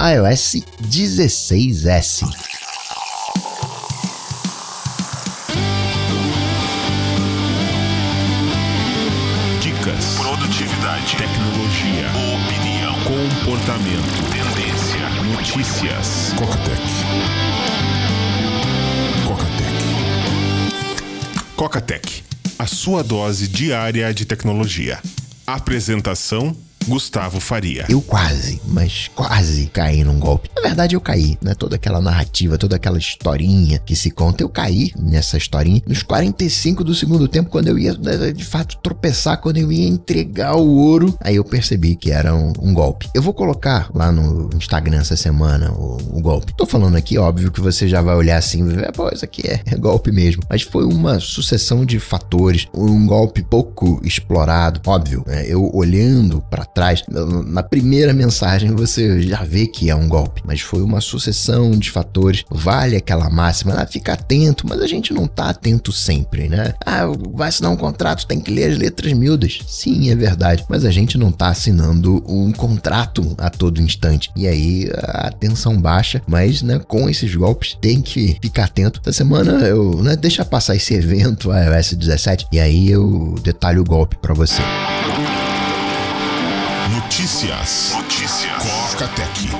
iOS 16S. Dicas, produtividade, tecnologia, opinião, comportamento, tendência, notícias. Cocatec. Cocatec. Cocatec, a sua dose diária de tecnologia. Apresentação Gustavo Faria. Eu quase, mas quase caí num golpe. Na verdade, eu caí, né? Toda aquela narrativa, toda aquela historinha que se conta, eu caí nessa historinha nos 45 do segundo tempo, quando eu ia né, de fato tropeçar, quando eu ia entregar o ouro. Aí eu percebi que era um, um golpe. Eu vou colocar lá no Instagram essa semana o, o, golpe. Tô falando aqui, óbvio que você já vai olhar assim pô, isso aqui é, é golpe mesmo. Mas foi uma sucessão de fatores, um golpe pouco explorado, óbvio. Né? Eu olhando para trás, na primeira mensagem você já vê que é um golpe, mas foi uma sucessão de fatores. Vale aquela máxima, ah, fica atento, mas a gente não tá atento sempre, né? Ah, vai assinar um contrato, tem que ler as letras miúdas. Sim, é verdade, mas a gente não tá assinando um contrato a todo instante. E aí a atenção baixa, mas né, com esses golpes tem que ficar atento. Essa semana eu, né, deixa passar esse evento iOS 17 e aí eu detalho o golpe para você. Notícias. Notícias. Coca Tech.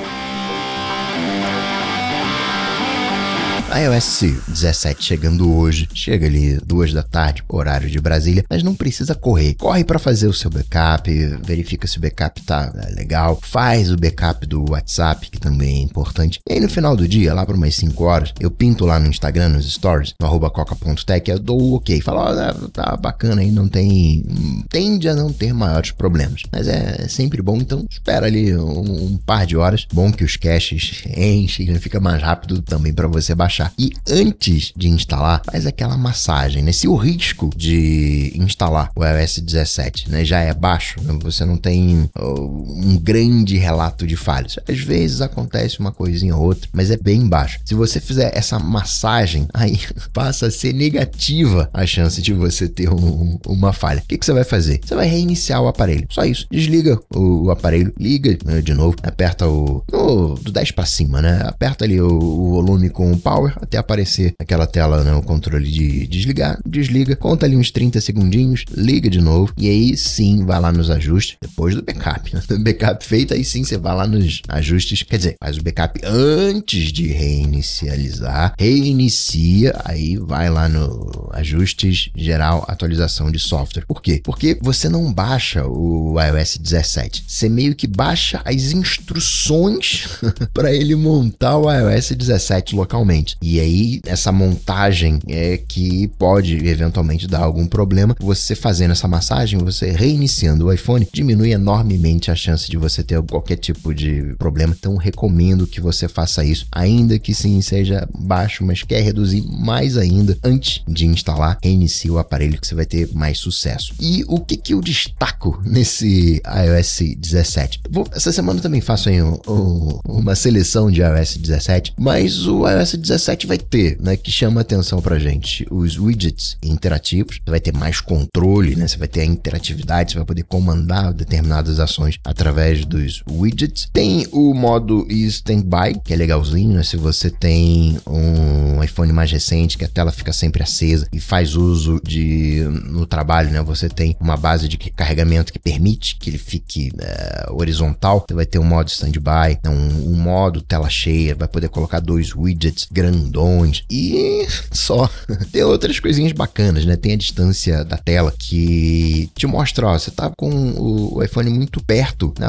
iOS 17 chegando hoje, chega ali duas da tarde, horário de Brasília, mas não precisa correr. Corre para fazer o seu backup, verifica se o backup tá é, legal, faz o backup do WhatsApp, que também é importante. E aí no final do dia, lá para umas 5 horas, eu pinto lá no Instagram, nos stories, no arroba coca.tech, eu dou o ok, falo, oh, tá bacana aí, não tem. tende a não ter maiores problemas. Mas é sempre bom, então espera ali um, um par de horas. Bom que os caches enchem, fica mais rápido também para você baixar baixar. E antes de instalar, faz aquela massagem, né? Se o risco de instalar o iOS 17 né, já é baixo, né? você não tem uh, um grande relato de falhas. Às vezes acontece uma coisinha ou outra, mas é bem baixo. Se você fizer essa massagem, aí passa a ser negativa a chance de você ter um, uma falha. O que, que, você vai fazer? Você vai reiniciar o aparelho. Só isso. Desliga o, o aparelho, liga né, de novo, aperta o. No, do 10 para cima, né? Aperta ali o, o volume com o power até aparecer aquela tela, né, o controle de desligar, desliga, conta ali uns 30 segundinhos, liga de novo e aí sim vai lá nos ajustes, depois do backup. Né? Backup feito, aí sim você vai lá nos ajustes, quer dizer, faz o backup antes de reinicializar, reinicia, aí vai lá no ajustes geral, atualização de software. Por quê? Porque você não baixa o iOS 17, você meio que baixa as instruções para ele montar o iOS 17 localmente. E aí, essa montagem é que pode eventualmente dar algum problema. Você fazendo essa massagem, você reiniciando o iPhone, diminui enormemente a chance de você ter qualquer tipo de problema. Então, recomendo que você faça isso, ainda que sim seja baixo, mas quer reduzir mais ainda antes de instalar, reinicie o aparelho que você vai ter mais sucesso. E o que, que eu destaco nesse iOS 17? Vou, essa semana também faço aí um, um, uma seleção de iOS 17, mas o iOS 17 7 vai ter, né, que chama atenção pra gente, os widgets interativos. Você vai ter mais controle, né? Você vai ter a interatividade, você vai poder comandar determinadas ações através dos widgets. Tem o modo standby, que é legalzinho, né? Se você tem um iPhone mais recente, que a tela fica sempre acesa e faz uso de no trabalho, né? Você tem uma base de carregamento que permite que ele fique é, horizontal. Você vai ter um modo standby, um, um modo tela cheia, vai poder colocar dois widgets grandes grandões e só. Tem outras coisinhas bacanas, né? Tem a distância da tela que te mostra, ó, você tá com o iPhone muito perto, né?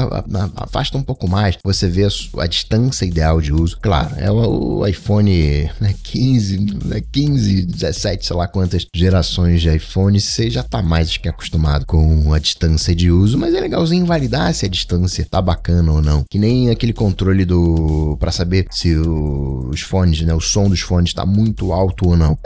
afasta um pouco mais, você vê a, distância ideal de uso. Claro, é o, iPhone né, 15, né, 15, 17, sei lá quantas gerações de iPhone, você já tá mais que acostumado com a distância de uso, mas é legalzinho validar se a distância tá bacana ou não. Que nem aquele controle do para saber se os fones, né, o som som dos fones está muito alto ou não.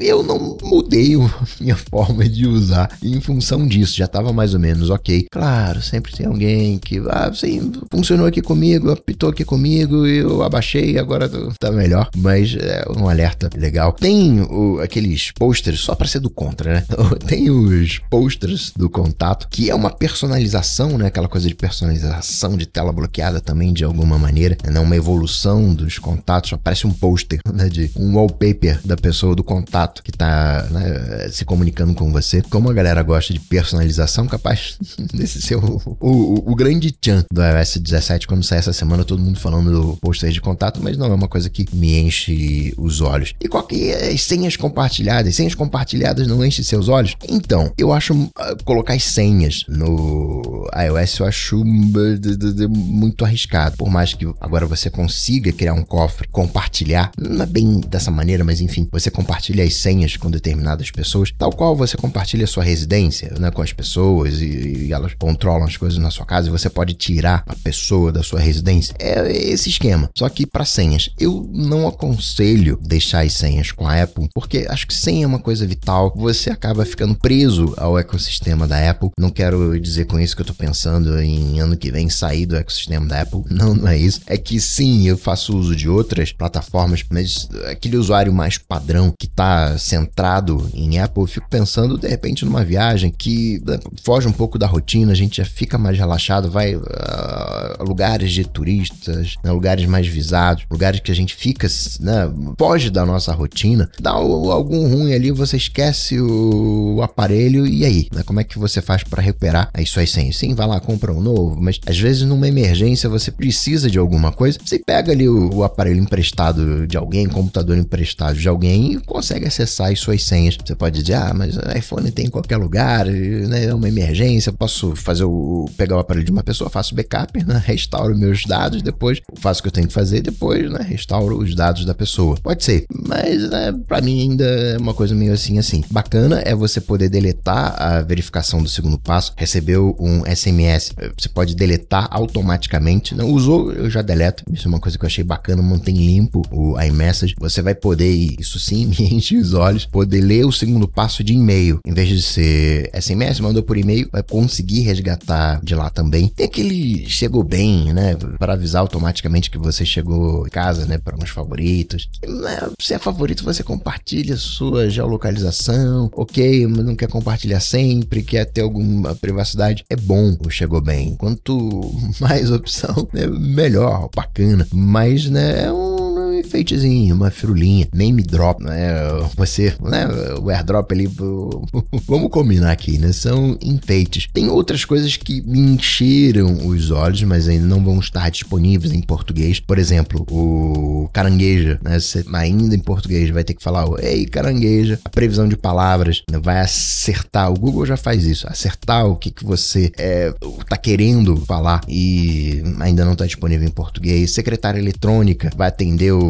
eu não mudei a minha forma de usar em função disso. Já estava mais ou menos ok. Claro, sempre tem alguém que, ah, sim, funcionou aqui comigo, apitou aqui comigo, eu abaixei, agora tá melhor. Mas é um alerta legal. Tem o, aqueles posters, só para ser do contra, né? Tem os posters do contato, que é uma personalização, né? Aquela coisa de personalização de tela bloqueada também, de alguma maneira, né? Uma evolução dos contatos. Aparece um né? De um wallpaper da pessoa do contato que tá né, se comunicando com você. Como a galera gosta de personalização, capaz desse ser o, o, o grande tchan do iOS 17 quando sai essa semana, todo mundo falando do pôster de contato, mas não é uma coisa que me enche os olhos. E qual que é as senhas compartilhadas? Senhas compartilhadas não enchem seus olhos? Então, eu acho uh, colocar as senhas no iOS eu acho muito arriscado. Por mais que agora você consiga criar um cofre, compartilhar, não é bem dessa maneira, mas enfim, você compartilha as senhas com determinadas pessoas, tal qual você compartilha sua residência né, com as pessoas e, e elas controlam as coisas na sua casa e você pode tirar a pessoa da sua residência. É esse esquema. Só que para senhas, eu não aconselho deixar as senhas com a Apple, porque acho que senha é uma coisa vital. Você acaba ficando preso ao ecossistema da Apple. Não quero dizer com isso que eu tô pensando em ano que vem sair do ecossistema da Apple. Não, não é isso. É que sim, eu faço uso de outras plataformas, mas aquele usuário mais padrão que tá centrado em Apple, eu fico pensando de repente numa viagem que né, foge um pouco da rotina, a gente já fica mais relaxado, vai a uh, lugares de turistas, né, lugares mais visados, lugares que a gente fica, né, foge da nossa rotina, dá algum ruim ali, você esquece o aparelho e aí, né, como é que você faz para recuperar as suas senhas? Sim, vai lá, compra um novo, mas às vezes numa emergência você precisa de alguma coisa, você pega ali o, o aparelho emprestado de alguém, computador emprestado de alguém e consegue acessar as suas senhas. Você pode dizer, ah, mas iPhone tem em qualquer lugar, né, é uma emergência, posso fazer o pegar o aparelho de uma pessoa, faço backup, né, restauro meus dados, depois faço o que eu tenho que fazer, depois, né, restauro os dados da pessoa. Pode ser, mas né, para mim ainda é uma coisa meio assim assim. Bacana é você poder deletar a verificação do segundo passo, recebeu um SMS, você pode deletar automaticamente. Não usou, eu já deleto. Isso é uma coisa que eu achei bacana, mantém limpo o iMessage. Você vai poder, isso sim, me enche os olhos, poder ler o segundo passo de e-mail. Em vez de ser SMS, mandou por e-mail, vai conseguir resgatar de lá também. Tem aquele chegou bem, né? Para avisar automaticamente que você chegou em casa, né? Para uns favoritos. Né, se é favorito, você compartilha sua geolocalização, ok, mas não quer compartilhar sempre, quer ter alguma privacidade. É bom o chegou bem. Quanto mais opção, né, melhor, bacana. Mas, né, é um enfeitezinho, uma firulinha, name drop, né? Você, né? O airdrop ali, vamos combinar aqui, né? São enfeites. Tem outras coisas que me encheram os olhos, mas ainda não vão estar disponíveis em português. Por exemplo, o carangueja, né? Você ainda em português vai ter que falar, ei, carangueja. A previsão de palavras né? vai acertar. O Google já faz isso, acertar o que, que você é, tá querendo falar e ainda não está disponível em português. Secretária eletrônica vai atender o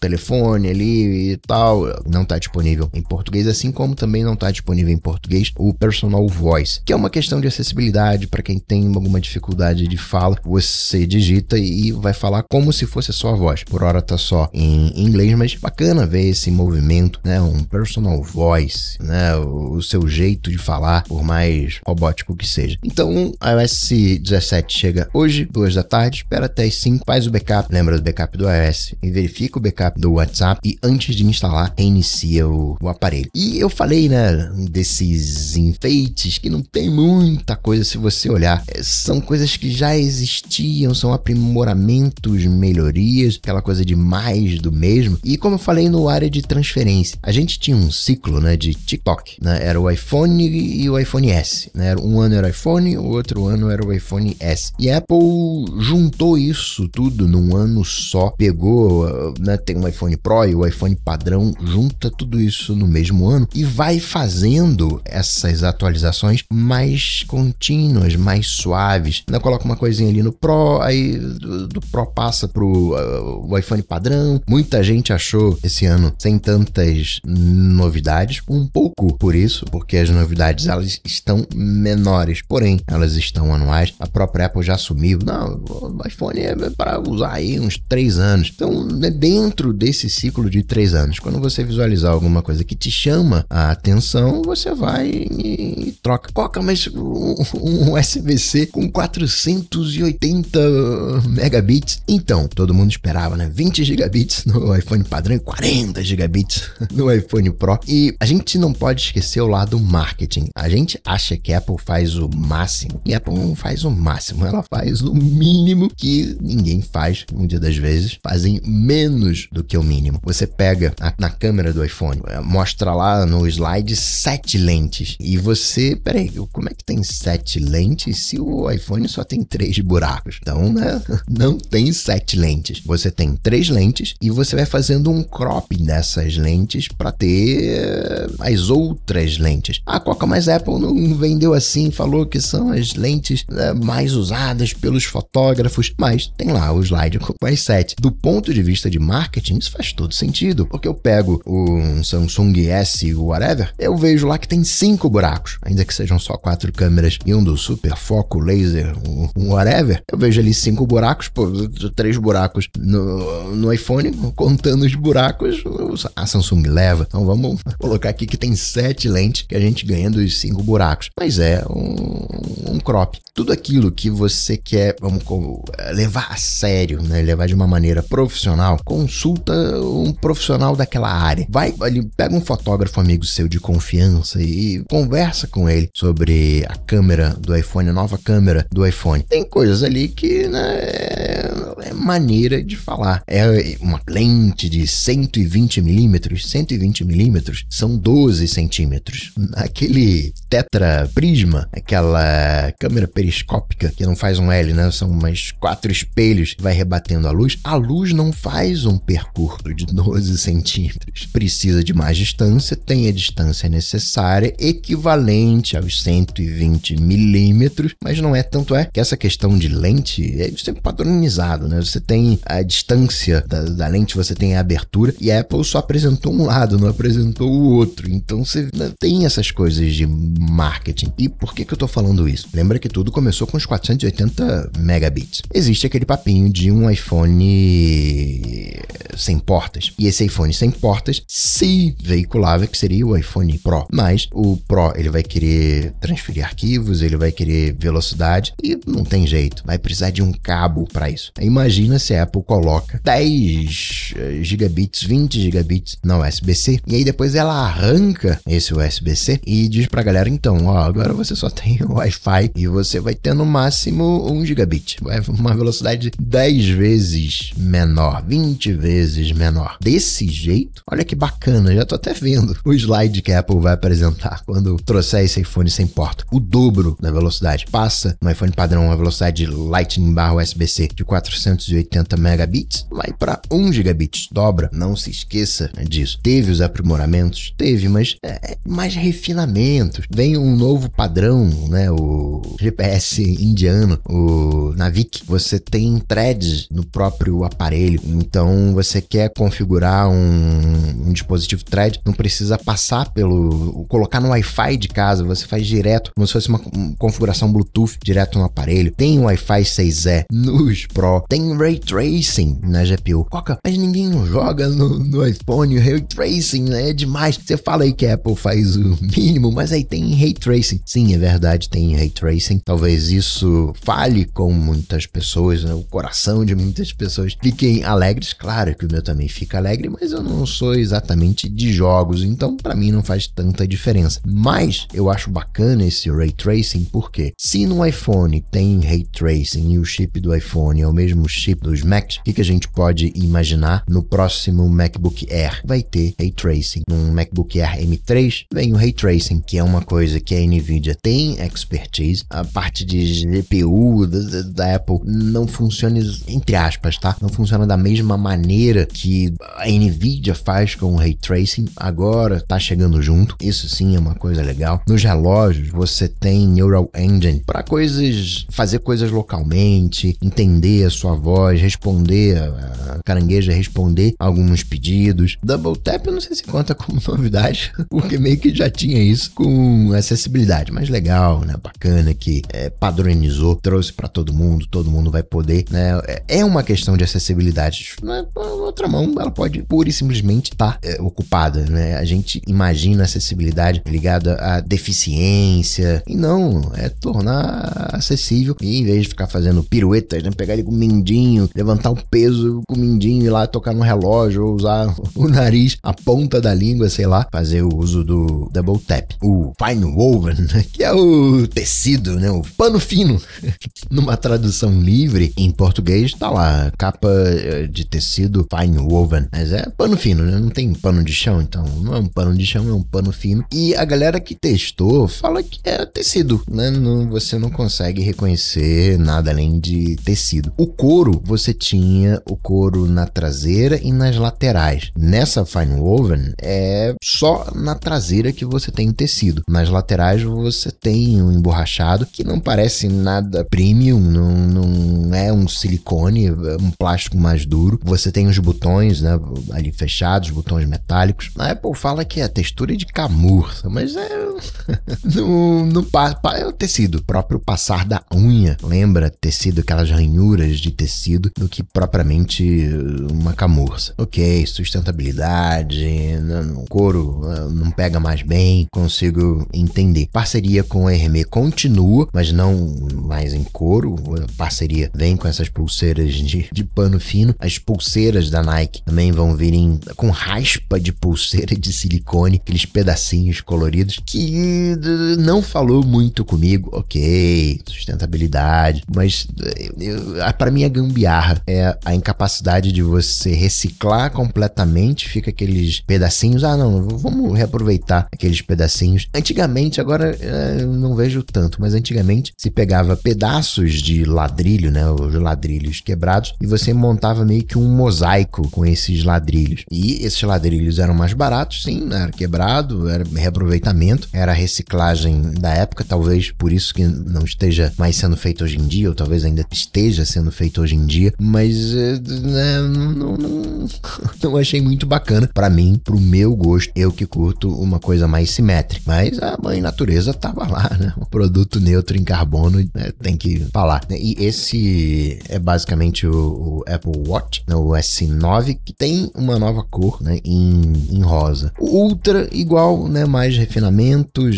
telefone ali e tal, não está disponível em português, assim como também não está disponível em português o Personal Voice, que é uma questão de acessibilidade para quem tem alguma dificuldade de fala. Você digita e vai falar como se fosse a sua voz. Por hora tá só em inglês, mas bacana ver esse movimento, né? Um Personal Voice, né? O seu jeito de falar, por mais robótico que seja. Então, iOS 17 chega hoje, duas da tarde, espera até as 5, faz o backup, lembra do backup do iOS e verifica o backup do WhatsApp e antes de instalar, reinicia o, o aparelho. E eu falei, né, desses enfeites que não tem muita coisa se você olhar. É, são coisas que já existiam, são aprimoramentos, melhorias, aquela coisa de mais do mesmo. E como eu falei no área de transferência, a gente tinha um ciclo, né, de TikTok, né? Era o iPhone e o iPhone S, né? Um ano era o iPhone, o outro ano era o iPhone S. E a Apple juntou isso tudo num ano só, pegou né, tem um iPhone Pro e o iPhone padrão, junta tudo isso no mesmo ano e vai fazendo essas atualizações mais contínuas, mais suaves. Coloca uma coisinha ali no Pro, aí do, do Pro passa pro uh, o iPhone padrão. Muita gente achou esse ano sem tantas novidades, um pouco por isso, porque as novidades elas estão menores, porém elas estão anuais. A própria Apple já assumiu, não, o iPhone é para usar aí uns três anos. Então dentro desse ciclo de três anos, quando você visualizar alguma coisa que te chama a atenção, você vai e, e troca. Coca, mas um, um USB-C com 480 megabits. Então, todo mundo esperava, né? 20 gigabits no iPhone padrão e 40 gigabits no iPhone Pro. E a gente não pode esquecer o lado marketing. A gente acha que a Apple faz o máximo. E a Apple não faz o máximo, ela faz o mínimo que ninguém faz, muitas das vezes. Fazem menos do que o mínimo. Você pega a, na câmera do iPhone, é, mostra lá no slide sete lentes. E você, peraí, como é que tem sete lentes se o iPhone só tem três buracos? Então, né? Não tem sete lentes. Você tem três lentes e você vai fazendo um crop dessas lentes para ter eh, as outras lentes. A Coca mais Apple não vendeu assim, falou que são as lentes né, mais usadas pelos fotógrafos, mas tem lá o slide com as sete. Do ponto de vista de marketing, isso faz todo sentido, porque eu pego o Samsung S whatever, eu vejo lá que tem cinco buracos, ainda que sejam só quatro câmeras e um do super foco laser, um whatever, eu vejo ali cinco buracos, pô, três buracos no, no iPhone, contando os buracos, a Samsung leva. Então vamos colocar aqui que tem sete lentes que a gente ganha dos cinco buracos. Mas é um, um crop. Tudo aquilo que você quer, vamos levar a sério, né? Levar de uma maneira profissional, consulta um profissional daquela área. Vai ali, pega um fotógrafo amigo seu de confiança e conversa com ele sobre a câmera do iPhone, a nova câmera do iPhone. Tem coisas ali que, né, é maneira de falar. É uma lente de 120 milímetros, 120 milímetros são 12 centímetros. Aquele tetra prisma, aquela câmera periscópica que não faz um L, né? São mais quatro espelhos que vai rebatendo a luz. A luz não faz um percurso de 12 centímetros. Precisa de mais distância, tem a distância necessária, equivalente aos 120 milímetros, mas não é tanto é que essa questão de lente é sempre né? Você tem a distância da, da lente, você tem a abertura, e a Apple só apresentou um lado, não apresentou o outro. Então você tem essas coisas de marketing. E por que, que eu tô falando isso? Lembra que tudo começou com os 480 megabits. Existe aquele papinho de um iPhone sem portas. E esse iPhone sem portas se veiculava que seria o iPhone Pro. Mas o Pro ele vai querer transferir arquivos, ele vai querer velocidade e não tem jeito. Vai precisar de um cabo para isso. Imagina se a Apple coloca 10 eh, gigabits, 20 gigabits na USB-C e aí depois ela arranca esse USB-C e diz pra galera então, ó, agora você só tem Wi-Fi e você vai ter no máximo 1 gigabit. Vai uma velocidade 10 vezes menor, 20 vezes menor. Desse jeito, olha que bacana, já tô até vendo o slide que a Apple vai apresentar quando trouxer esse iPhone sem porta. O dobro da velocidade. Passa no iPhone padrão a velocidade Lightning barra USB-C de 480 megabits, vai para 1 gigabit. Dobra, não se esqueça disso. Teve os aprimoramentos? Teve, mas é, é mais refinamentos. Vem um novo padrão, né? O GPS indiano, o Navic. Você tem threads no próprio aparelho, então você quer configurar um, um dispositivo thread, não precisa passar pelo. colocar no Wi-Fi de casa, você faz direto, como se fosse uma configuração Bluetooth direto no aparelho. Tem Wi-Fi 6E nos Pro, tem Ray Tracing na GPU. Coca, mas ninguém joga no, no iPhone, Ray Tracing né? é demais. Você fala aí que a Apple faz o mínimo, mas aí tem Ray Tracing. Sim, é verdade, tem Ray Tracing. Talvez isso fale com muitas pessoas, né? o coração de muitas pessoas fiquem alegres. Claro que o meu também fica alegre, mas eu não sou exatamente de jogos, então para mim não faz tanta diferença. Mas eu acho bacana esse Ray Tracing porque se no iPhone tem Ray Tracing e o chip do iPhone é o mesmo chip dos Macs, o que, que a gente pode imaginar no próximo MacBook Air? Vai ter Ray Tracing. Num MacBook Air M3 vem o Ray Tracing, que é uma coisa que a Nvidia tem expertise. A parte de GPU da, da Apple não funciona, entre aspas, tá? Não funciona da mesma maneira que a Nvidia faz com o Ray Tracing. Agora tá chegando junto. Isso sim é uma coisa legal. Nos relógios você tem Neural Engine para coisas, fazer coisas localmente, entender a sua voz, responder a carangueja, responder alguns pedidos. Double Tap eu não sei se conta como novidade, porque meio que já tinha isso com acessibilidade, mas legal, né? Bacana que é, padronizou, trouxe para todo mundo, todo mundo vai poder, né? É uma questão de acessibilidade. Né? outra mão ela pode pura e simplesmente estar tá, é, ocupada, né? A gente imagina acessibilidade ligada à deficiência e não, é tornar acessível e em vez de ficar fazendo piruetas, né? Pegar ele com mindinho, levantar o peso com o mindinho e lá tocar no relógio ou usar o nariz, a ponta da língua, sei lá, fazer o uso do double tap. O fine woven, né? que é o tecido, né? O pano fino. Numa tradução livre em português tá lá, capa eh, de tecido fine woven, mas é pano fino, né? Não tem pano de chão, então não é um pano de chão, é um pano fino. E a galera que testou fala que é tecido, né? Não, você não consegue reconhecer nada além de tecido. O couro, você tinha o couro na traseira e nas laterais. Nessa fine woven é só na traseira que você tem o tecido. Nas laterais você tem um emborrachado que não parece nada premium, não, não é um silicone, é um plástico mais duro. Você tem os botões, né, ali fechados, botões metálicos. A Apple fala que é a textura de camurça, mas é no, no é o tecido, o próprio passar da unha lembra tecido, aquelas ranhuras de tecido, do que propriamente uma camurça. Ok, sustentabilidade, o couro eh, não pega mais bem, consigo entender. Parceria com a RME continua, mas não mais em couro. A parceria vem com essas pulseiras de, de pano fino. As pulseiras da Nike também vão vir em, com raspa de pulseira de silicone, aqueles pedacinhos coloridos que não falou muito comigo. Ok, sustentabilidade, mas para mim a gambiarra é a incapacidade de você reciclar completamente, fica aqueles pedacinhos. Ah, não, vamos reaproveitar aqueles pedacinhos. Antigamente, agora é, não vejo tanto, mas antigamente se pegava pedaços de ladrilho, né? Os ladrilhos quebrados, e você montava meio que um mosaico com esses ladrilhos. E esses ladrilhos eram mais baratos, sim, era quebrado, era reaproveitamento, era reciclagem da época, talvez por isso que não esteja mais sendo feito hoje em dia, ou talvez ainda esteja sendo feito hoje em dia, mas é, né, não, não, não achei muito bacana para mim, pro meu gosto, eu que curto uma coisa mais simétrica. Mas a mãe natureza tava lá, né? O produto neutro em carbono né? tem que falar. E esse é basicamente o, o Apple Watch, né? o S9, que tem uma nova cor né? em, em rosa. O Ultra, igual, né? mais refinamentos,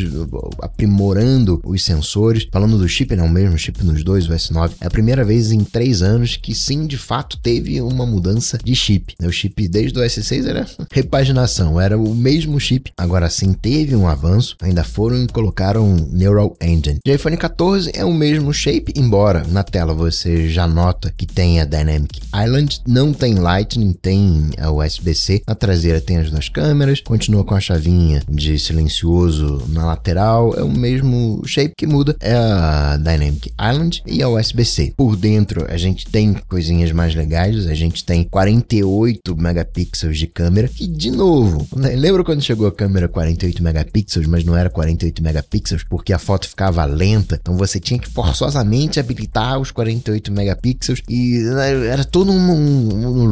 aprimorando os sensores. Falando do chip, né? o mesmo chip nos dois, o S9. É a primeira vez em três anos que sim, de fato, teve uma mudança de chip. O chip desde o S6 era repaginação, era o mesmo chip. Agora sim, teve um avanço, ainda foram e colocaram Neural Engine. O iPhone 14 é o mesmo shape, embora na tela você já nota que tem a Dynamic Island, não tem Lightning, tem a USB-C. Na traseira tem as duas câmeras, continua com a chavinha de silencioso na lateral, é o mesmo shape que muda, é a Dynamic Island e a USB-C. Por dentro a gente tem coisinhas mais legais, a gente tem 48 megapixels de câmera, que de novo, né? lembra quando chegou a câmera 48 megapixels, mas não era 48 megapixels porque a foto ficava lenta, então você tinha que forçosamente habilitar os 48 megapixels e né, era todo um, um, um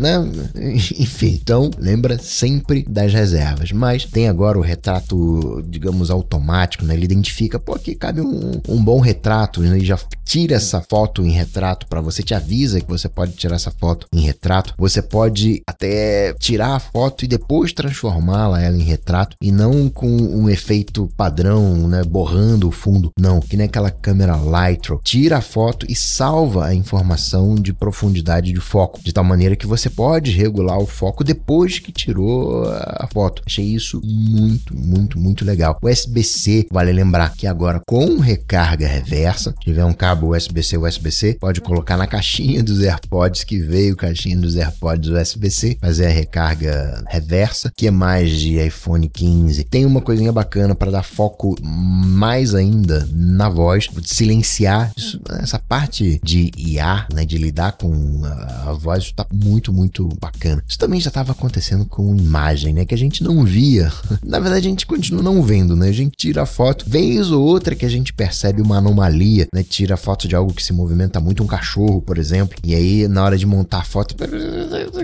né? Enfim, então lembra sempre das reservas. Mas tem agora o retrato, digamos, automático, né? Ele identifica, pô, aqui cabe um, um bom retrato, né? e já tira essa foto em retrato para você, te avisa que você pode tirar essa foto em retrato. Você pode até tirar a foto e depois transformá-la ela em retrato e não com um efeito padrão, né, borrando o fundo. Não, que nem aquela câmera Lightro. Tira a foto e salva a informação de profundidade de foco, de tal maneira que você pode regular o foco depois que tirou a foto. Achei isso muito, muito, muito legal. USB-C, vale lembrar que agora com recarga reversa, tiver um cabo USB-C USB-C, pode colocar na caixinha dos AirPods que veio caixinha dos AirPods USB-C, fazer a recarga reversa, que é mais de iPhone 15. Tem uma coisinha bacana para dar foco mais ainda na voz, silenciar isso, essa parte de IA, né, de lidar com a, voz, está muito, muito bacana. Isso também já estava acontecendo com imagem, né, que a gente não via. Na verdade, a gente continua não vendo, né? A gente tira foto, vez ou outra que a gente percebe uma anomalia, né? Tira foto de algo que se movimenta muito, um cachorro, por exemplo, e aí na hora de montar a foto,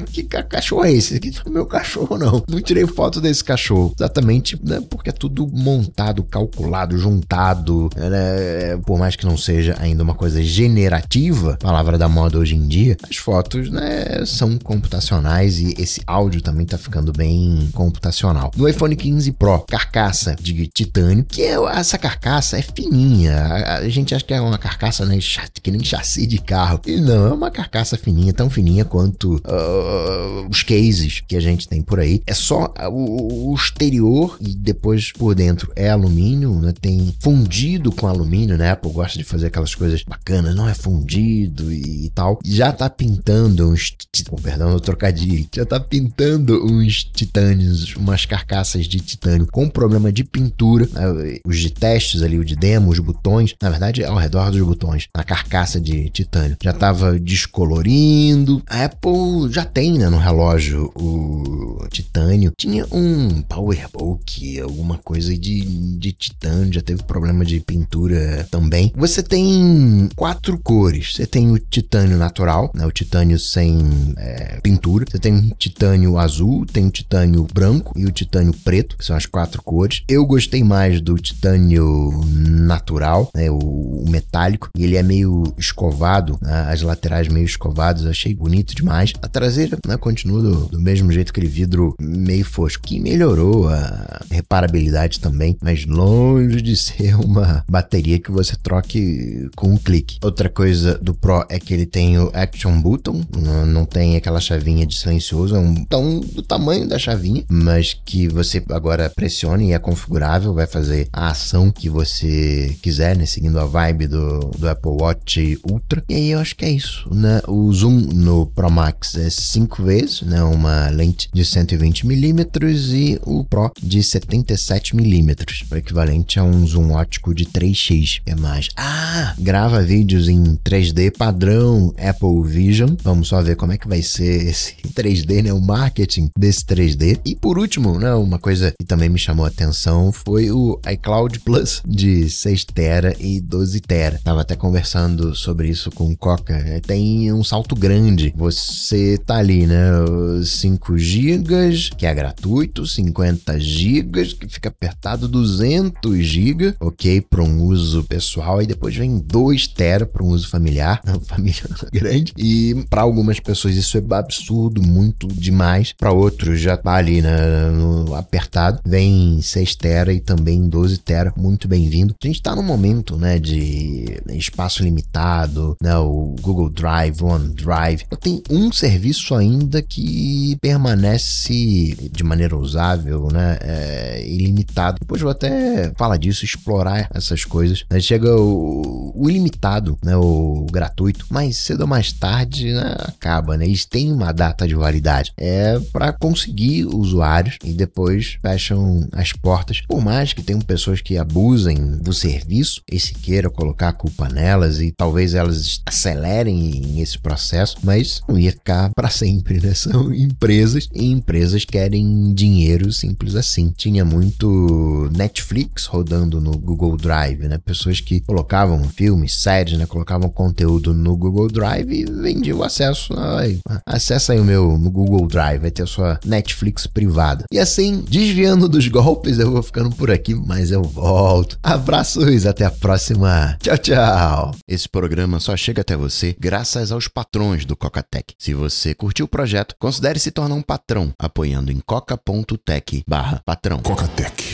que cachorro é esse? Aqui não é meu cachorro, não. Não tirei foto desse cachorro. Exatamente, né? Porque é tudo montado, calculado, juntado, né? por mais que não seja ainda uma coisa generativa, palavra da moda hoje em dia, as fotos, né? é, são computacionais e esse áudio também tá ficando bem computacional. No iPhone 15 Pro, carcaça de titânio, que é, essa carcaça é fininha. A, a, gente acha que é uma carcaça né, que nem chassi de carro. E não, é uma carcaça fininha, tão fininha quanto uh, os cases que a gente tem por aí. É só o, o exterior e depois por dentro é alumínio, né? Tem fundido com alumínio, né? Apple gosta de fazer aquelas coisas bacanas, não é fundido e, e tal. Já tá pintando uns. Perdão, no trocadilho. Já tá pintando uns titânios, umas carcaças de titânio com problema de pintura. Né? Os de testes ali, o de demo, os botões, na verdade, ao redor dos botões, na carcaça de titânio. Já tava descolorindo. A Apple já tem, né, no relógio o titânio. Tinha um Powerbook, alguma coisa de, de titânio, já teve problema de pintura também. Você tem quatro cores. Você tem o titânio natural, né, o titânio sem é, pintura. Você tem titânio azul, tem titânio branco e o titânio preto, que são as quatro cores. Eu gostei mais do titânio natural, né, o, o metálico, e ele é meio escovado, né, as laterais meio escovadas, achei bonito demais. A traseira né, continua do, do mesmo jeito, aquele vidro meio fosco, que melhorou a reparabilidade também, mas longe de ser uma bateria que você troque com um clique. Outra coisa do Pro é que ele tem o Action Button, não tem aquela chavinha de silencioso, é um tão do tamanho da chavinha, mas que você agora pressione e é configurável, vai fazer a ação que você quiser, né? Seguindo a vibe do, do Apple Watch Ultra. E aí eu acho que é isso, né? O zoom no Pro Max é 5 vezes, né? Uma lente de 120mm e o Pro de 77mm, o equivalente a um zoom ótico de 3x. É mais. Ah, grava vídeos em 3D padrão Apple Vision. Vamos só ver como é que vai ser esse 3D, né? O marketing desse 3D. E por último, né? Uma coisa que também me chamou a atenção foi o iCloud Plus de 6 tera e 12 tera. Tava até conversando sobre isso com o Coca. É, tem um salto grande. Você tá ali, né? 5 GB, que é gratuito, 50 GB, que fica apertado 200 GB, ok, para um uso pessoal, e depois vem 2 tera para um uso familiar, família grande. E para algumas pessoas isso é absurdo, muito demais. Para outros já tá ali, né? Apertado. Vem 6 tera e também 12 tera, muito bem-vindo. A gente tá num momento, né, de espaço limitado, né, o Google Drive, OneDrive. Tem um serviço ainda que permanece de maneira usável, né, é, ilimitado. Depois vou até falar disso, explorar essas coisas. Aí chega o, o ilimitado, né, o gratuito, mas cedo ou mais tarde né, acaba, né? Eles têm uma data de validade. É para conseguir usuários e depois fecham as portas. Por mais que tenham pessoas que abusem do serviço e se queira colocar a culpa nelas e talvez elas acelerem esse processo, mas não ia ficar para sempre, né? São empresas e empresas querem dinheiro simples assim. Tinha muito Netflix rodando no Google Drive, né? Pessoas que colocavam filmes, séries, né? Colocavam conteúdo no Google Drive e vendiam acesso. Acessa aí o meu Google Drive, vai ter a sua Netflix privada. E assim, desviando dos golpes, eu vou ficando por aqui, mas eu volto. Abraços, até a próxima. Tchau, tchau. Esse programa chega até você graças aos patrões do Cocatec. Se você curtiu o projeto, considere se tornar um patrão apoiando em coca.tech/patrão. Cocatec